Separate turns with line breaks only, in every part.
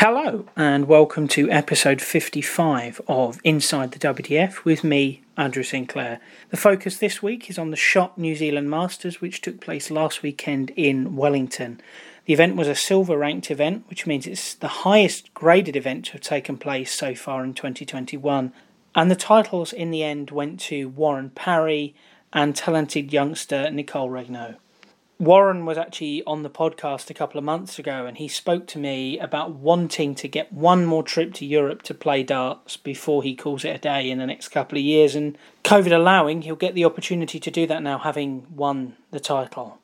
Hello, and welcome to episode 55 of Inside the WDF with me, Andrew Sinclair. The focus this week is on the SHOT New Zealand Masters, which took place last weekend in Wellington. The event was a silver ranked event, which means it's the highest graded event to have taken place so far in 2021. And the titles in the end went to Warren Parry and talented youngster Nicole Regnaud. Warren was actually on the podcast a couple of months ago and he spoke to me about wanting to get one more trip to Europe to play darts before he calls it a day in the next couple of years. And COVID allowing, he'll get the opportunity to do that now, having won the title.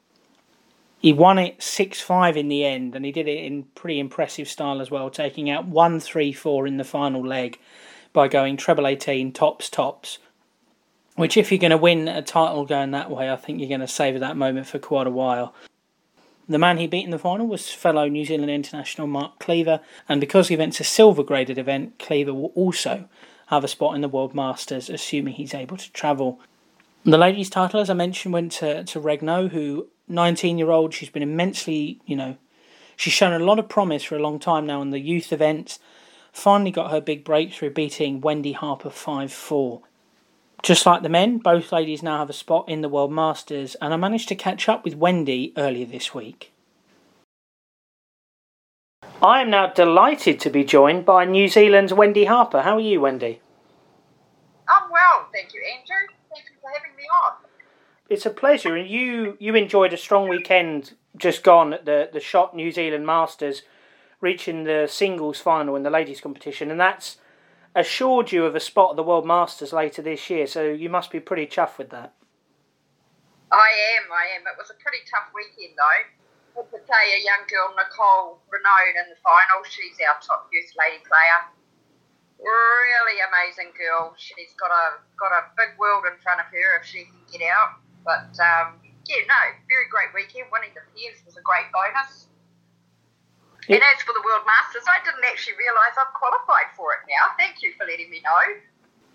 He won it 6 5 in the end and he did it in pretty impressive style as well, taking out 1 3 4 in the final leg by going treble 18, tops, tops which, if you're going to win a title going that way, I think you're going to savour that moment for quite a while. The man he beat in the final was fellow New Zealand international Mark Cleaver, and because the event's a silver graded event, Cleaver will also have a spot in the World Masters, assuming he's able to travel. The ladies' title, as I mentioned, went to, to Regnaud, who, 19 year old, she's been immensely, you know, she's shown a lot of promise for a long time now in the youth events. Finally got her big breakthrough, beating Wendy Harper 5 4 just like the men, both ladies now have a spot in the World Masters, and I managed to catch up with Wendy earlier this week. I am now delighted to be joined by New Zealand's Wendy Harper. How are you, Wendy?
I'm well, thank you, Andrew. Thank you for having me on.
It's a pleasure, and you you enjoyed a strong weekend just gone at the the Shot New Zealand Masters, reaching the singles final in the ladies competition, and that's assured you of a spot at the World Masters later this year, so you must be pretty chuffed with that.
I am, I am. It was a pretty tough weekend though. Have to tell you, young girl Nicole Regnaud in the final. She's our top youth lady player. Really amazing girl. She's got a got a big world in front of her if she can get out. But um, yeah, no, very great weekend. Winning the pairs was a great bonus. And as for the World Masters, I didn't actually realise I've qualified for it now. Thank you for letting me know.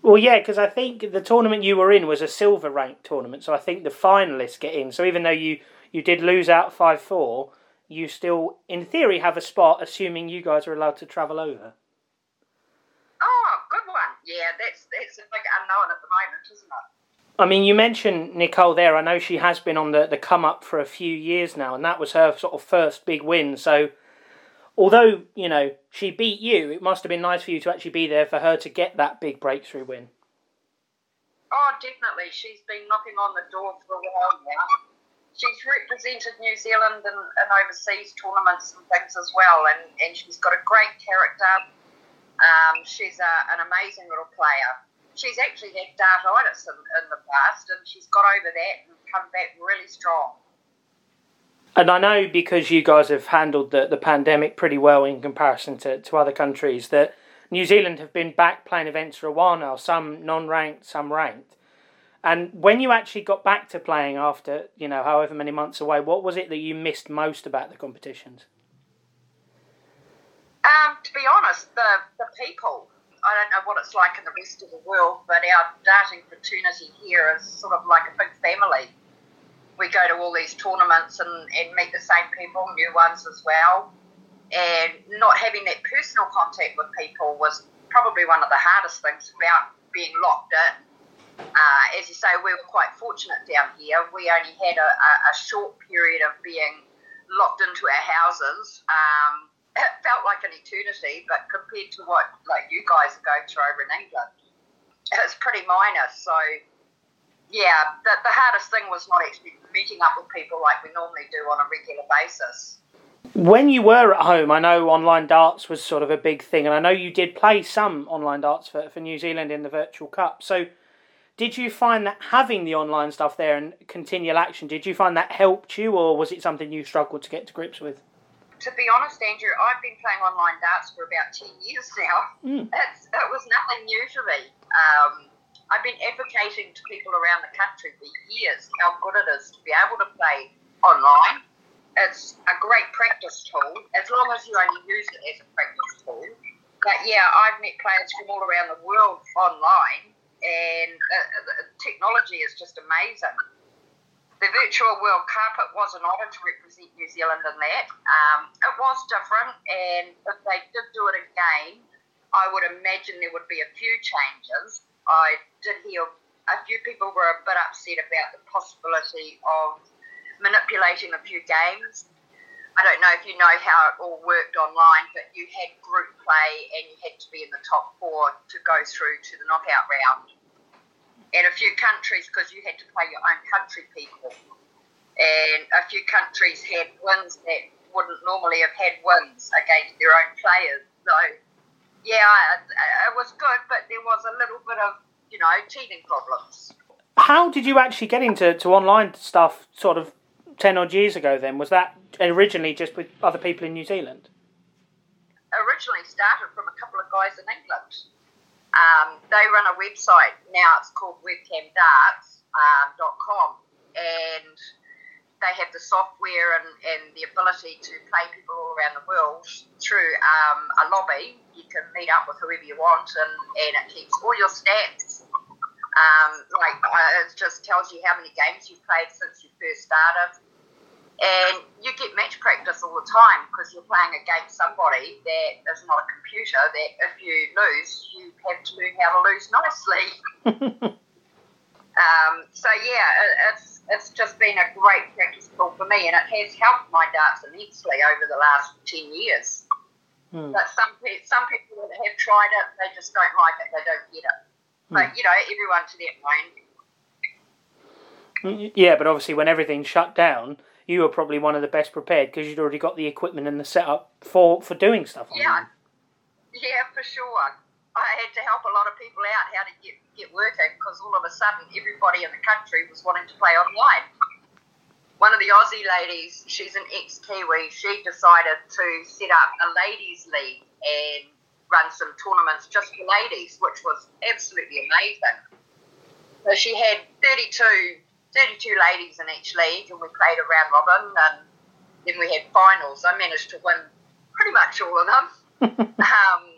Well, yeah, because I think the tournament you were in was a silver ranked tournament, so I think the finalists get in. So even though you, you did lose out 5 4, you still, in theory, have a spot, assuming you guys are allowed to travel over.
Oh, good one. Yeah, that's, that's a big unknown at the moment, isn't it?
I mean, you mentioned Nicole there. I know she has been on the, the come up for a few years now, and that was her sort of first big win. So although you know she beat you, it must have been nice for you to actually be there for her to get that big breakthrough win.
Oh, definitely. She's been knocking on the door for a while now. She's represented New Zealand in, in overseas tournaments and things as well, and, and she's got a great character. Um, she's a, an amazing little player. She's actually had dartitis in, in the past, and she's got over that and come back really strong.
And I know because you guys have handled the, the pandemic pretty well in comparison to, to other countries that New Zealand have been back playing events for a while now, some non ranked, some ranked. And when you actually got back to playing after, you know, however many months away, what was it that you missed most about the competitions?
Um, to be honest, the, the people. I don't know what it's like in the rest of the world, but our darting fraternity here is sort of like a big family we go to all these tournaments and, and meet the same people, new ones as well. And not having that personal contact with people was probably one of the hardest things about being locked in. Uh, as you say, we were quite fortunate down here. We only had a, a, a short period of being locked into our houses. Um, it felt like an eternity, but compared to what like you guys are going through over in England, it's pretty minor. So yeah, the, the hardest thing was not actually meeting up with people like we normally do on a regular basis.
When you were at home, I know online darts was sort of a big thing, and I know you did play some online darts for, for New Zealand in the Virtual Cup. So, did you find that having the online stuff there and continual action, did you find that helped you, or was it something you struggled to get to grips with?
To be honest, Andrew, I've been playing online darts for about 10 years now. Mm. it was nothing new to me. Um, I've been advocating to people around the country for years how good it is to be able to play online. It's a great practice tool as long as you only use it as a practice tool. But yeah, I've met players from all around the world online, and uh, technology is just amazing. The virtual World Cup, it was an honour to represent New Zealand in that. Um, it was different, and if they did do it again, I would imagine there would be a few changes. I did hear a few people were a bit upset about the possibility of manipulating a few games. I don't know if you know how it all worked online, but you had group play and you had to be in the top four to go through to the knockout round. And a few countries, because you had to play your own country people, and a few countries had wins that wouldn't normally have had wins against their own players. So yeah, it was good, but there was a little bit of, you know, teething problems.
How did you actually get into to online stuff sort of 10 odd years ago then? Was that originally just with other people in New Zealand?
Originally started from a couple of guys in England. Um, they run a website, now it's called webcamdarts.com, um, and they have the software and, and the ability to play people all around the world through um, a lobby. You can meet up with whoever you want, and, and it keeps all your stats. Um, like uh, it just tells you how many games you've played since you first started, and you get match practice all the time because you're playing against somebody that is not a computer. That if you lose, you have to learn how to lose nicely. um, so yeah, it's it's just been a great practice tool for me, and it has helped my darts immensely over the last ten years. Hmm. But some some people that have tried it, they just don't like it. They don't get it. Hmm. But you know, everyone to their own.
Yeah, but obviously, when everything shut down, you were probably one of the best prepared because you'd already got the equipment and the setup for for doing stuff.
Yeah, yeah, for sure. I had to help a lot of people out how to get, get working because all of a sudden everybody in the country was wanting to play online. One of the Aussie ladies, she's an ex Kiwi, she decided to set up a ladies' league and run some tournaments just for ladies, which was absolutely amazing. So she had 32, 32 ladies in each league, and we played a round robin, and then we had finals. I managed to win pretty much all of them. um,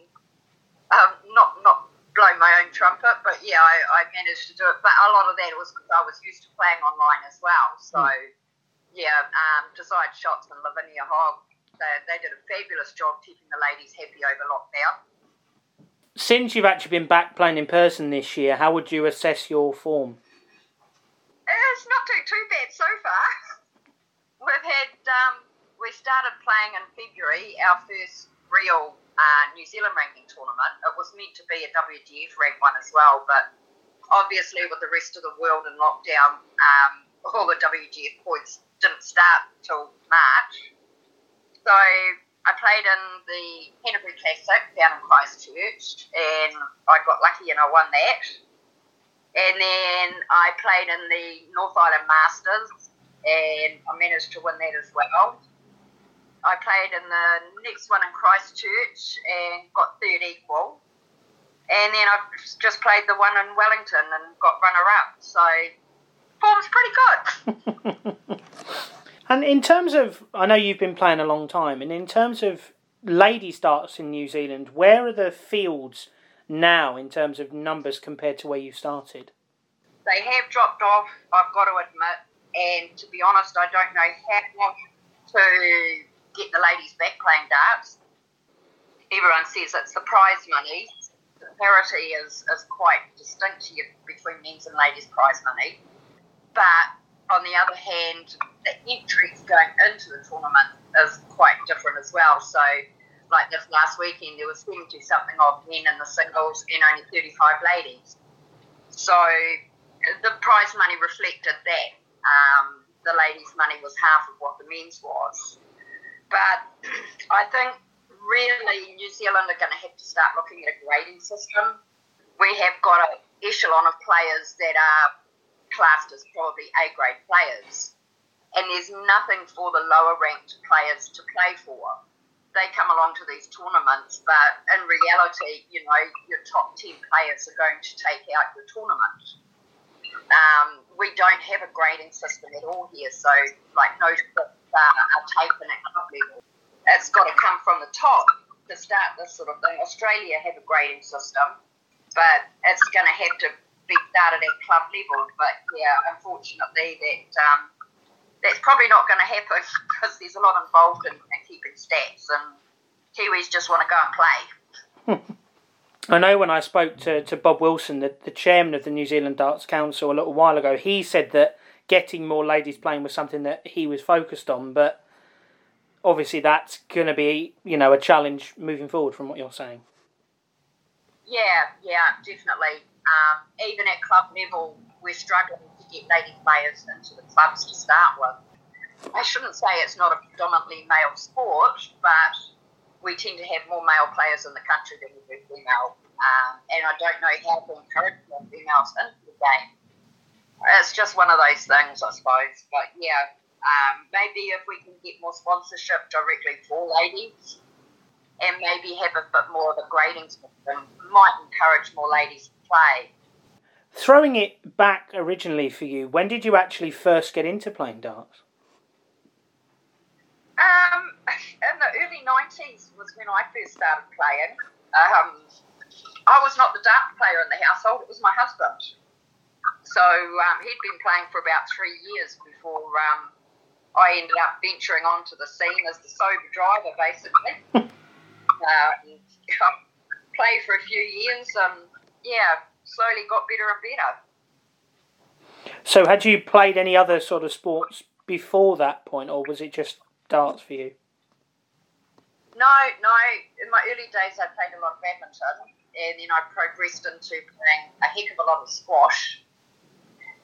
um, not not blowing my own trumpet, but yeah, I, I, managed to do it. But a lot of that was because I was used to playing online as well. So mm. yeah, um, Desired Shots and Lavinia Hogg, they, they did a fabulous job keeping the ladies happy over lockdown.
Since you've actually been back playing in person this year, how would you assess your form?
It's not too too bad so far. We've had um, we started playing in February, our first real uh, New Zealand ranking tournament. It was meant to be a WDF rank one as well, but obviously with the rest of the world in lockdown, um, all the WDF points didn't start till March. So I played in the Canterbury Classic down in Christchurch, and I got lucky and I won that. And then I played in the North Island Masters, and I managed to win that as well. I played in the next one in Christchurch and got third equal. And then I've just played the one in Wellington and got runner up. So form's pretty
good. and in terms of, I know you've been playing a long time, and in terms of lady starts in New Zealand, where are the fields now in terms of numbers compared to where you started?
They have dropped off, I've got to admit. And to be honest, I don't know how much to get the ladies back playing darts. Everyone says it's the prize money. The parity is, is quite distinct here between men's and ladies' prize money. But on the other hand, the entries going into the tournament is quite different as well. So, like this last weekend, there was 70 something of men in the singles and only 35 ladies. So, the prize money reflected that. Um, the ladies' money was half of what the men's was. But I think really New Zealand are going to have to start looking at a grading system. We have got an echelon of players that are classed as probably A grade players, and there's nothing for the lower ranked players to play for. They come along to these tournaments, but in reality, you know, your top 10 players are going to take out your tournament. Um, we don't have a grading system at all here, so like no club level. It's got to come from the top to start this sort of thing. Australia have a grading system, but it's going to have to be started at club level. But yeah, unfortunately, that um, that's probably not going to happen because there's a lot involved in, in keeping stats, and Kiwis just want to go and play.
I know when I spoke to, to Bob Wilson, the, the chairman of the New Zealand Darts Council, a little while ago, he said that getting more ladies playing was something that he was focused on, but obviously that's going to be, you know, a challenge moving forward from what you're saying.
Yeah, yeah, definitely. Um, even at club level, we're struggling to get lady players into the clubs to start with. I shouldn't say it's not a predominantly male sport, but we tend to have more male players in the country than we do female. Um, and I don't know how to encourage more females into the game. It's just one of those things, I suppose. But yeah, um, maybe if we can get more sponsorship directly for ladies and maybe have a bit more of a grading system, might encourage more ladies to play.
Throwing it back originally for you, when did you actually first get into playing darts?
Um, in the early 90s was when I first started playing. Um, I was not the dart player in the household, it was my husband. So um, he'd been playing for about three years before um, I ended up venturing onto the scene as the sober driver, basically. um, played for a few years and, yeah, slowly got better and better.
So, had you played any other sort of sports before that point, or was it just darts for you?
No, no. In my early days, I played a lot of badminton, and then I progressed into playing a heck of a lot of squash.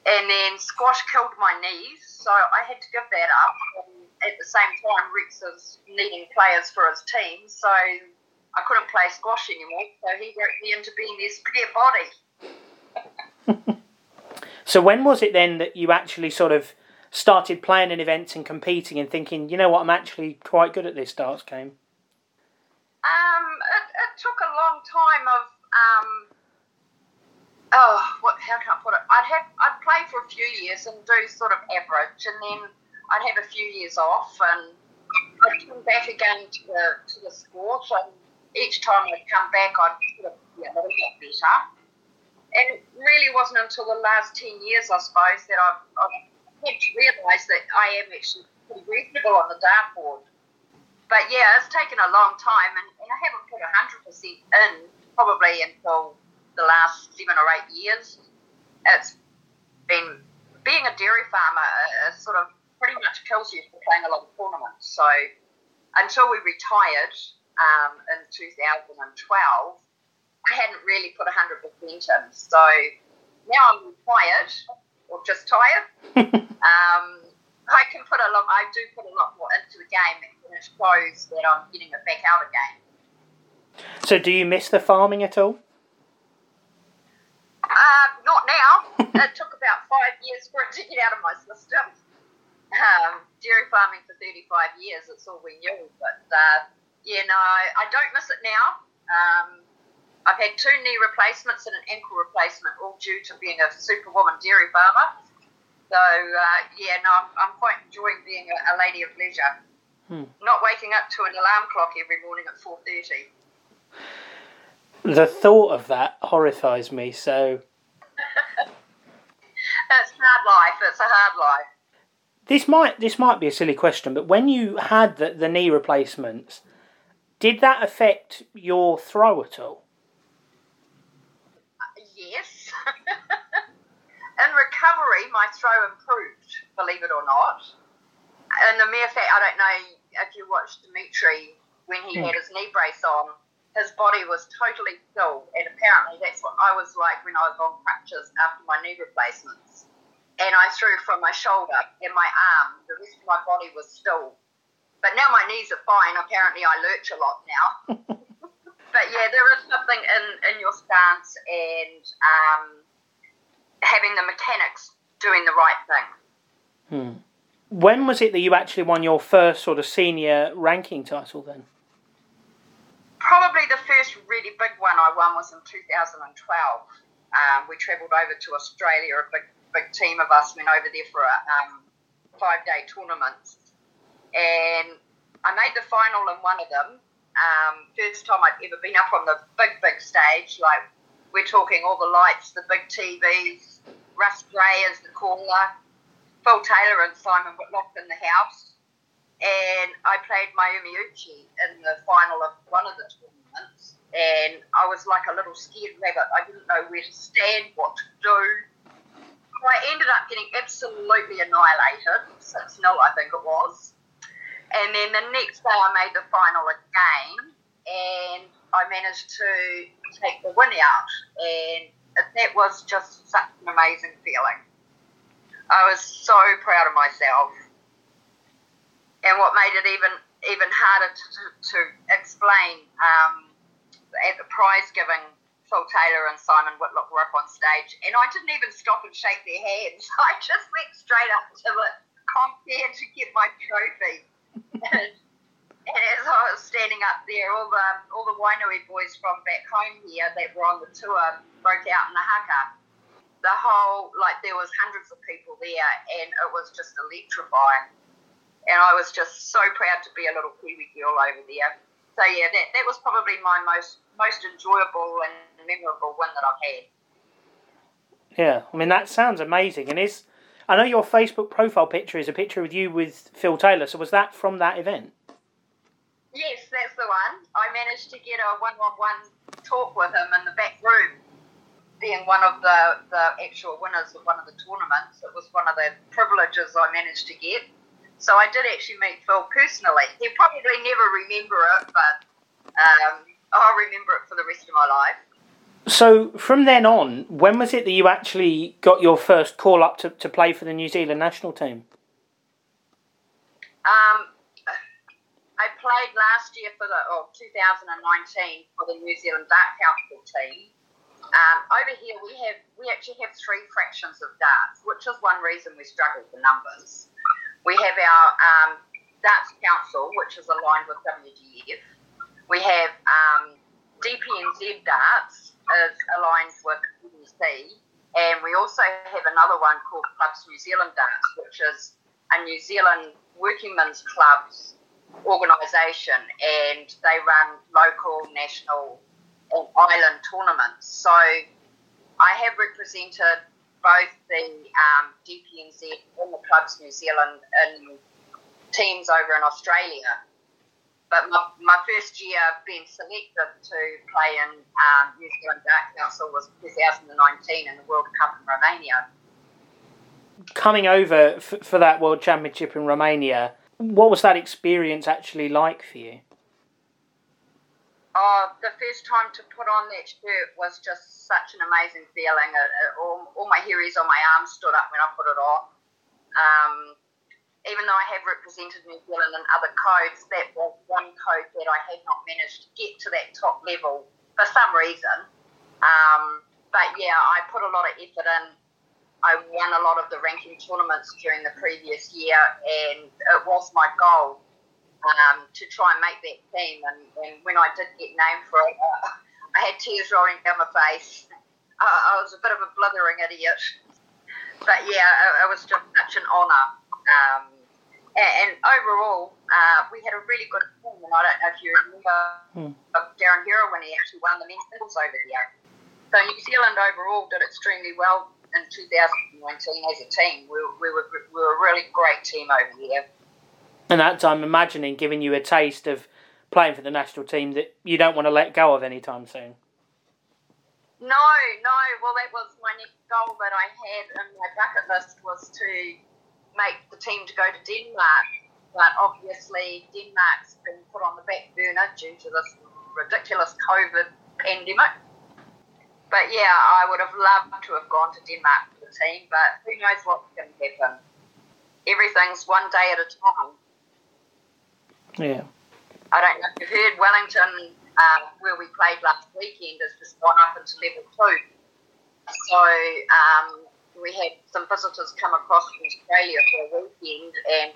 And then squash killed my knees, so I had to give that up. And at the same time, Rex is needing players for his team, so I couldn't play squash anymore. So he got me into being their spare body.
so when was it then that you actually sort of started playing in events and competing and thinking, you know what, I'm actually quite good at this darts game?
Um, it, it took a long time of um, oh, what? How can I put it? I'd have I'd play for a few years and do sort of average, and then I'd have a few years off, and I'd come back again to the to the sport, and each time I'd come back, I'd sort of be a little bit better. And it really wasn't until the last ten years, I suppose, that I've, I've had to realise that I am actually pretty reasonable on the dartboard but yeah, it's taken a long time, and, and I haven't put 100% in probably until the last seven or eight years. It's been being a dairy farmer uh, sort of pretty much kills you for playing a lot of tournaments. So until we retired um, in 2012, I hadn't really put 100% in. So now I'm retired, or just tired. um, I can put a lot. I do put a lot more into the game, and it shows that I'm getting it back out again.
So, do you miss the farming at all?
Uh, not now. it took about five years for it to get out of my system. Um, dairy farming for 35 years, it's all we knew. But uh, yeah, no, I, don't miss it now. Um, I've had two knee replacements and an ankle replacement, all due to being a superwoman dairy farmer. So uh, yeah, no, I'm, I'm, quite enjoying being a, a lady of leisure. Hmm. Not waking up to an alarm clock every morning at four thirty.
The thought of that horrifies me. So.
it's hard life. It's a hard life.
This might this might be a silly question, but when you had the, the knee replacements, did that affect your throw at all?
Uh, yes. in recovery, my throw improved, believe it or not. And the mere fact, I don't know if you watched Dimitri when he had his knee brace on, his body was totally still. And apparently that's what I was like when I was on crutches after my knee replacements. And I threw from my shoulder and my arm. The rest of my body was still. But now my knees are fine. Apparently I lurch a lot now. but yeah, there is something in, in your stance and um, having the mechanics doing the right thing.
Hmm. When was it that you actually won your first sort of senior ranking title then?
Probably the first really big one I won was in 2012. Um, we travelled over to Australia, a big, big team of us went over there for a um, five day tournament. And I made the final in one of them. Um, first time I'd ever been up on the big, big stage. Like, we're talking all the lights, the big TVs, Russ Bray as the caller, Phil Taylor and Simon Whitlock in the house. And I played Mayumi Ouchi in the final of one of the tournaments. and I was like a little scared rabbit. I didn't know where to stand, what to do. I ended up getting absolutely annihilated, 6 0, I think it was. And then the next day I made the final again, and I managed to take the win out. And that was just such an amazing feeling. I was so proud of myself. And what made it even even harder to, to, to explain um, at the prize giving, Phil Taylor and Simon Whitlock were up on stage, and I didn't even stop and shake their hands. I just went straight up to the concierge to get my trophy. and, and as I was standing up there, all the all the Wainui boys from back home here that were on the tour broke out in the haka. The whole like there was hundreds of people there, and it was just electrifying. And I was just so proud to be a little Kiwi girl over there. So yeah, that, that was probably my most most enjoyable and memorable win that I've had.
Yeah, I mean that sounds amazing, and is I know your Facebook profile picture is a picture of you with Phil Taylor. So was that from that event?
Yes, that's the one. I managed to get a one-on-one talk with him in the back room, being one of the the actual winners of one of the tournaments. It was one of the privileges I managed to get. So I did actually meet Phil personally. He'll probably never remember it, but um, I'll remember it for the rest of my life.
So from then on, when was it that you actually got your first call up to, to play for the New Zealand national team?
Um, I played last year for the oh, 2019 for the New Zealand Dart Council team. Um, over here, we have we actually have three fractions of darts, which is one reason we struggle for numbers. We have our um, Darts Council, which is aligned with WDF. We have um, DPNZ Darts, is aligned with PDC, and we also have another one called Clubs New Zealand Darts, which is a New Zealand working men's clubs organisation, and they run local, national, and island tournaments. So I have represented both the um, DPNZ and the Clubs New Zealand in teams over in Australia. But my, my first year being selected to play in um, New Zealand Dart Council was 2019 in the World Cup in Romania.
Coming over f- for that World Championship in Romania, what was that experience actually like for you?
Oh, the first time to put on that shirt was just such an amazing feeling. It, it, all, all my hairs on my arms stood up when I put it on. Um, even though I have represented New Zealand in other codes, that was one code that I had not managed to get to that top level for some reason. Um, but yeah, I put a lot of effort in. I won a lot of the ranking tournaments during the previous year, and it was my goal um, to try and make that team. And, and, when I did get named for it, uh, I had tears rolling down my face. Uh, I was a bit of a blithering idiot. But yeah, it, it was just such an honour. Um, and, and, overall, uh, we had a really good team. And I don't know if you remember hmm. Darren Hero when he actually won the men's singles over here. So New Zealand overall did extremely well in 2019 as a team. We, we, were, we were a really great team over here.
And that time, imagining giving you a taste of playing for the national team that you don't want to let go of anytime soon.
No, no. Well, that was my next goal that I had in my bucket list was to make the team to go to Denmark. But obviously, Denmark's been put on the back burner due to this ridiculous COVID pandemic. But yeah, I would have loved to have gone to Denmark for the team, but who knows what's going to happen. Everything's one day at a time.
Yeah.
I don't know if you've heard Wellington, uh, where we played last weekend, has just gone up into level two. So um, we had some visitors come across from Australia for a weekend and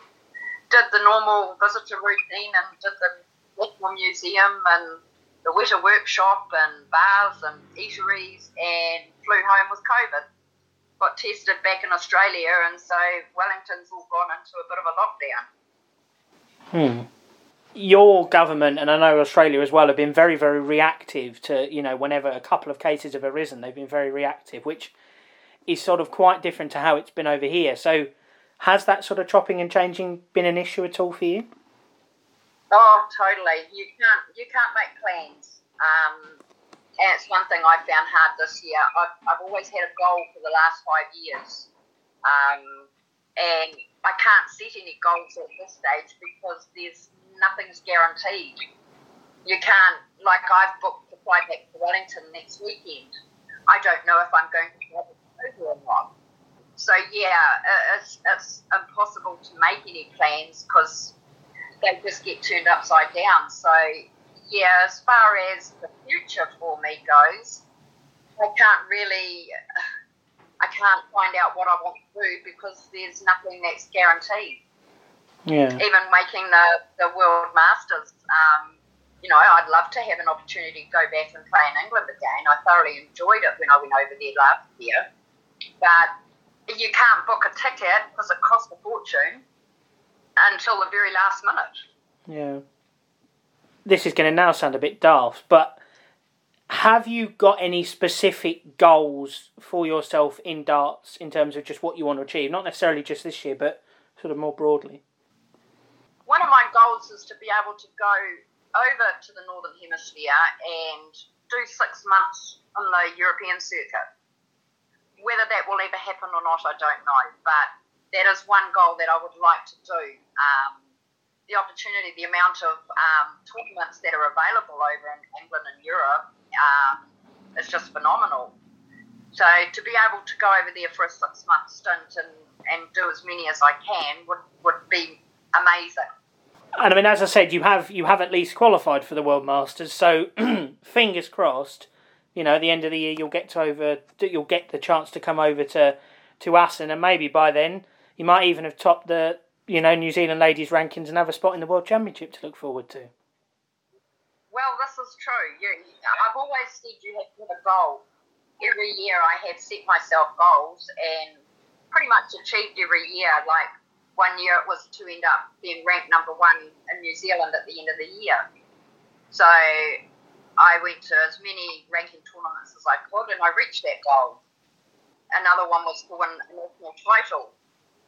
did the normal visitor routine and did the National Museum and the Weta Workshop and bars and eateries and flew home with COVID. Got tested back in Australia and so Wellington's all gone into a bit of a lockdown.
Hmm your government and I know Australia as well have been very very reactive to you know whenever a couple of cases have arisen they've been very reactive which is sort of quite different to how it's been over here so has that sort of chopping and changing been an issue at all for you
oh totally you can't you can't make plans Um, and it's one thing I found hard this year. I've, I've always had a goal for the last five years. Um, and I can't set any goals at this stage because there's nothing's guaranteed. You can't, like I've booked to fly back to Wellington next weekend. I don't know if I'm going to to over or not. So yeah, it's, it's impossible to make any plans because they just get turned upside down. So yeah, as far as the future for me goes, I can't really, I can't find out what I want to do because there's nothing that's guaranteed.
Yeah.
Even making the, the World Masters, um, you know, I'd love to have an opportunity to go back and play in England again. I thoroughly enjoyed it when I went over there last year. But you can't book a ticket because it costs a fortune until the very last minute.
Yeah this is going to now sound a bit daft, but have you got any specific goals for yourself in darts in terms of just what you want to achieve? Not necessarily just this year, but sort of more broadly.
One of my goals is to be able to go over to the Northern Hemisphere and do six months on the European circuit. Whether that will ever happen or not, I don't know, but that is one goal that I would like to do. Um, the opportunity, the amount of um, tournaments that are available over in England and Europe um, is just phenomenal. So to be able to go over there for a six month stint and, and do as many as I can would, would be amazing.
And I mean, as I said, you have you have at least qualified for the World Masters. So fingers crossed. You know, at the end of the year, you'll get to over. You'll get the chance to come over to to Assen, and maybe by then you might even have topped the you know, New Zealand ladies rankings and have a spot in the World Championship to look forward to.
Well, this is true. You, I've always said you have to have a goal. Every year I have set myself goals and pretty much achieved every year. Like one year it was to end up being ranked number one in New Zealand at the end of the year. So I went to as many ranking tournaments as I could and I reached that goal. Another one was to win a national title.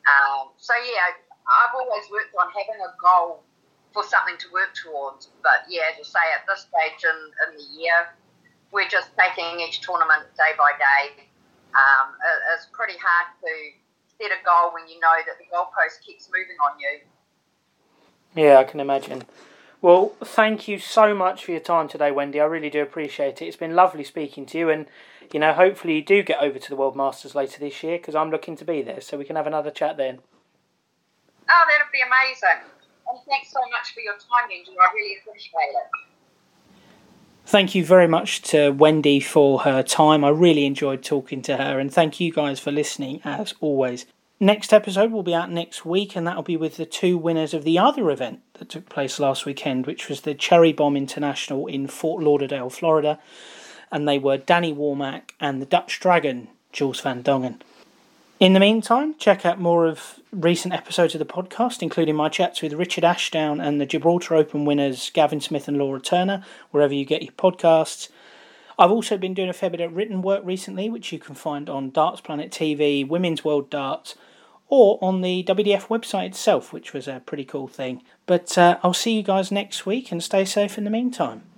Um, so yeah, I've always worked on having a goal for something to work towards. But yeah, as you say, at this stage in, in the year, we're just taking each tournament day by day. Um, it, it's pretty hard to set a goal when you know that the goalpost keeps moving on you.
Yeah, I can imagine. Well, thank you so much for your time today, Wendy. I really do appreciate it. It's been lovely speaking to you, and you know, hopefully you do get over to the World Masters later this year because I'm looking to be there, so we can have another chat then.
Oh, that'd be amazing. And thanks so much for your time, Andrew. I really appreciate it.
Thank you very much to Wendy for her time. I really enjoyed talking to her, and thank you guys for listening as always. Next episode will be out next week, and that'll be with the two winners of the other event that took place last weekend, which was the Cherry Bomb International in Fort Lauderdale, Florida. And they were Danny Warmack and the Dutch Dragon, Jules van Dongen. In the meantime, check out more of recent episodes of the podcast, including my chats with Richard Ashdown and the Gibraltar Open winners Gavin Smith and Laura Turner, wherever you get your podcasts. I've also been doing a fair bit of written work recently, which you can find on Darts Planet TV, Women's World Darts, or on the WDF website itself, which was a pretty cool thing. But uh, I'll see you guys next week and stay safe in the meantime.